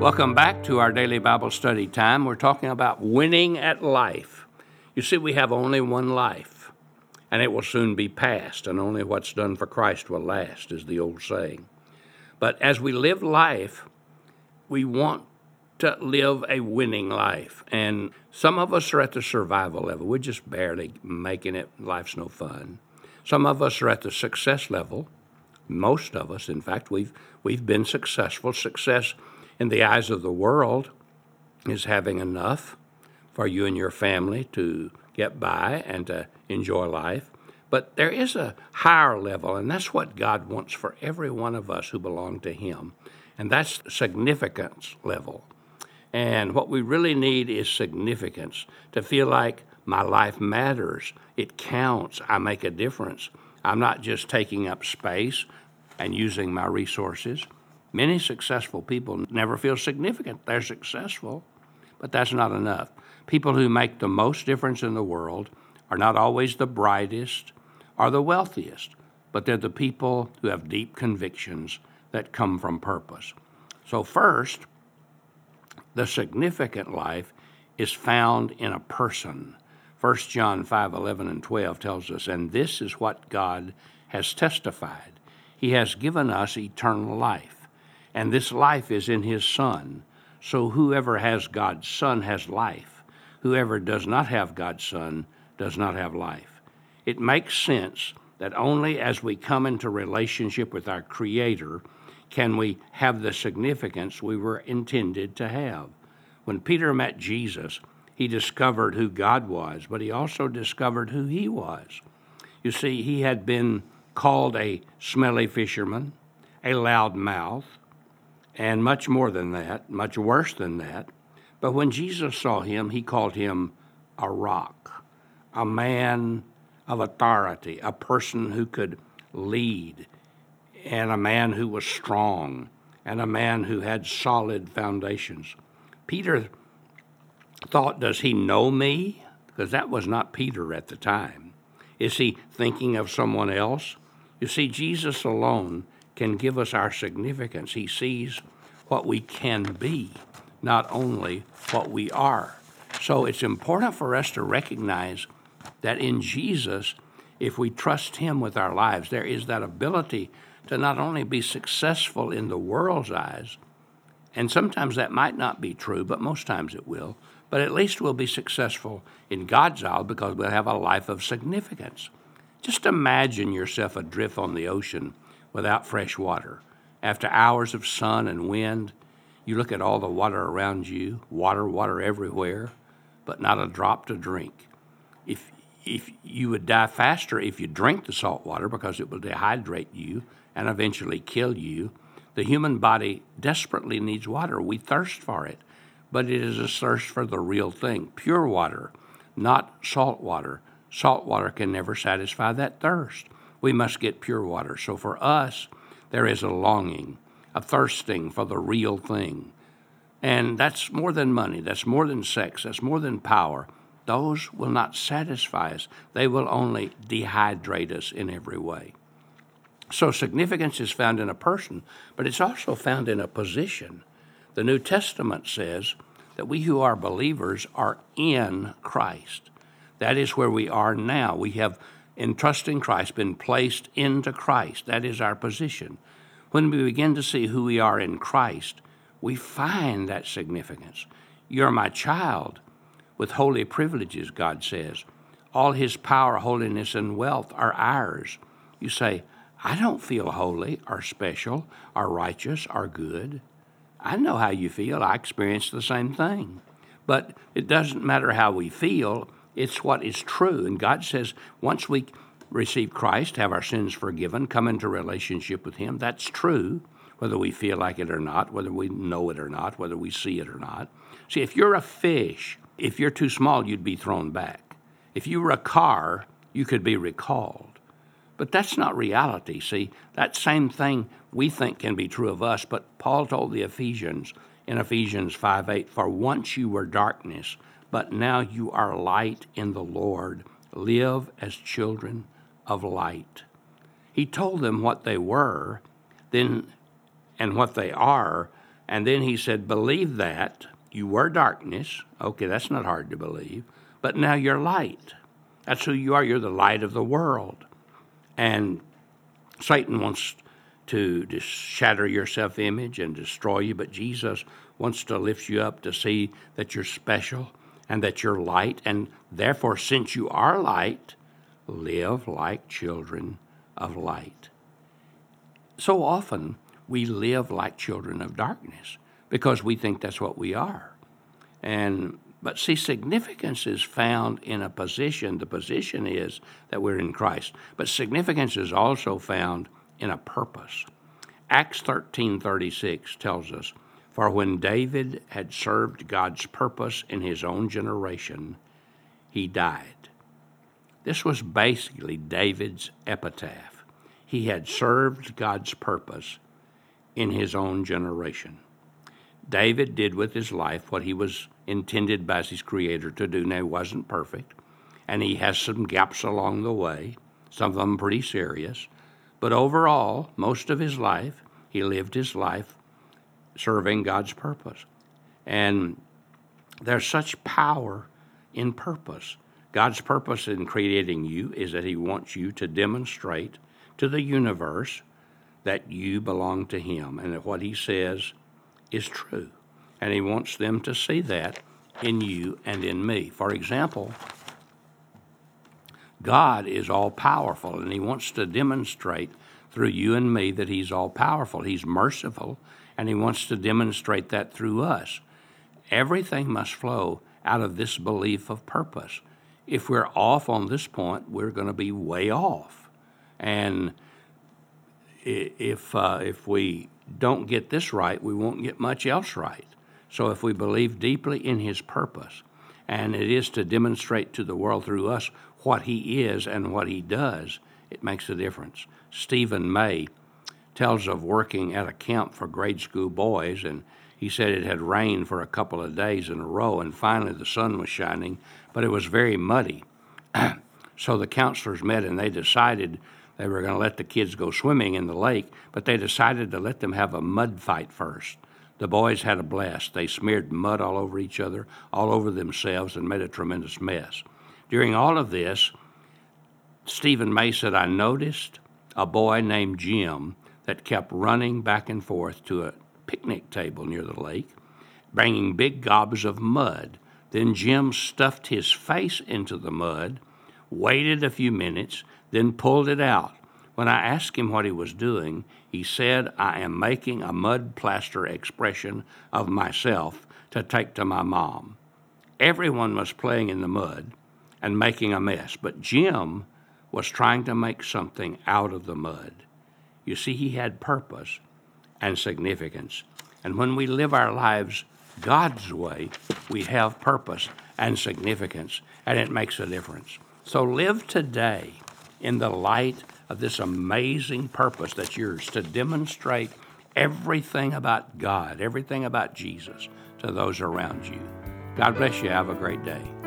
Welcome back to our daily Bible study time. We're talking about winning at life. You see, we have only one life, and it will soon be past, and only what's done for Christ will last, is the old saying. But as we live life, we want to live a winning life. And some of us are at the survival level. We're just barely making it. Life's no fun. Some of us are at the success level. Most of us, in fact, we've we've been successful. Success in the eyes of the world is having enough for you and your family to get by and to enjoy life. But there is a higher level, and that's what God wants for every one of us who belong to Him. And that's significance level. And what we really need is significance to feel like my life matters, it counts, I make a difference. I'm not just taking up space and using my resources. Many successful people never feel significant. They're successful, but that's not enough. People who make the most difference in the world are not always the brightest or the wealthiest, but they're the people who have deep convictions that come from purpose. So, first, the significant life is found in a person. 1 John 5 11 and 12 tells us, And this is what God has testified. He has given us eternal life and this life is in his Son. So whoever has God's Son has life. Whoever does not have God's Son does not have life. It makes sense that only as we come into relationship with our Creator can we have the significance we were intended to have. When Peter met Jesus, he discovered who God was, but he also discovered who he was. You see, he had been called a smelly fisherman, a loud mouth, and much more than that, much worse than that. But when Jesus saw him, he called him a rock, a man of authority, a person who could lead, and a man who was strong, and a man who had solid foundations. Peter thought, Does he know me? Because that was not Peter at the time. Is he thinking of someone else? You see, Jesus alone can give us our significance. He sees what we can be, not only what we are. So it's important for us to recognize that in Jesus, if we trust Him with our lives, there is that ability to not only be successful in the world's eyes, and sometimes that might not be true, but most times it will, but at least we'll be successful in God's eye because we'll have a life of significance. Just imagine yourself adrift on the ocean without fresh water. After hours of sun and wind, you look at all the water around you, water, water everywhere, but not a drop to drink. If if you would die faster if you drink the salt water because it will dehydrate you and eventually kill you. The human body desperately needs water. We thirst for it, but it is a thirst for the real thing, pure water, not salt water. Salt water can never satisfy that thirst. We must get pure water. So for us, there is a longing, a thirsting for the real thing. And that's more than money, that's more than sex, that's more than power. Those will not satisfy us, they will only dehydrate us in every way. So, significance is found in a person, but it's also found in a position. The New Testament says that we who are believers are in Christ. That is where we are now. We have in trusting Christ, been placed into Christ. That is our position. When we begin to see who we are in Christ, we find that significance. You're my child with holy privileges, God says. All his power, holiness, and wealth are ours. You say, I don't feel holy or special or righteous or good. I know how you feel. I experience the same thing. But it doesn't matter how we feel it's what is true. And God says once we receive Christ, have our sins forgiven, come into relationship with Him, that's true, whether we feel like it or not, whether we know it or not, whether we see it or not. See, if you're a fish, if you're too small, you'd be thrown back. If you were a car, you could be recalled. But that's not reality. See, that same thing we think can be true of us, but Paul told the Ephesians in Ephesians 5 8, For once you were darkness, but now you are light in the Lord. Live as children of light. He told them what they were, then and what they are, And then he said, Believe that. You were darkness. Okay, that's not hard to believe. But now you're light. That's who you are. You're the light of the world. And Satan wants to shatter your self image and destroy you, but Jesus wants to lift you up to see that you're special and that you're light. And therefore, since you are light, live like children of light. So often, we live like children of darkness because we think that's what we are. And but see, significance is found in a position. The position is that we're in Christ, but significance is also found in a purpose. Acts 13:36 tells us, "For when David had served God's purpose in his own generation, he died." This was basically David's epitaph. He had served God's purpose in his own generation. David did with his life what he was intended by his creator to do. Now, he wasn't perfect, and he has some gaps along the way, some of them pretty serious. But overall, most of his life, he lived his life serving God's purpose. And there's such power in purpose. God's purpose in creating you is that he wants you to demonstrate to the universe that you belong to him and that what he says is true. And He wants them to see that in you and in me. For example, God is all powerful, and He wants to demonstrate through you and me that He's all powerful. He's merciful, and He wants to demonstrate that through us. Everything must flow out of this belief of purpose. If we're off on this point, we're going to be way off. And if, uh, if we don't get this right, we won't get much else right. So if we believe deeply in his purpose, and it is to demonstrate to the world through us what he is and what he does, it makes a difference. Stephen May tells of working at a camp for grade school boys, and he said it had rained for a couple of days in a row, and finally the sun was shining, but it was very muddy. so the counselors met and they decided they were going to let the kids go swimming in the lake, but they decided to let them have a mud fight first. The boys had a blast. They smeared mud all over each other, all over themselves, and made a tremendous mess. During all of this, Stephen May said, I noticed a boy named Jim that kept running back and forth to a picnic table near the lake, bringing big gobs of mud. Then Jim stuffed his face into the mud, waited a few minutes, then pulled it out. When I asked him what he was doing, he said, I am making a mud plaster expression of myself to take to my mom. Everyone was playing in the mud and making a mess, but Jim was trying to make something out of the mud. You see, he had purpose and significance. And when we live our lives God's way, we have purpose and significance, and it makes a difference. So live today in the light of this amazing purpose that's yours to demonstrate everything about God, everything about Jesus to those around you. God bless you. Have a great day.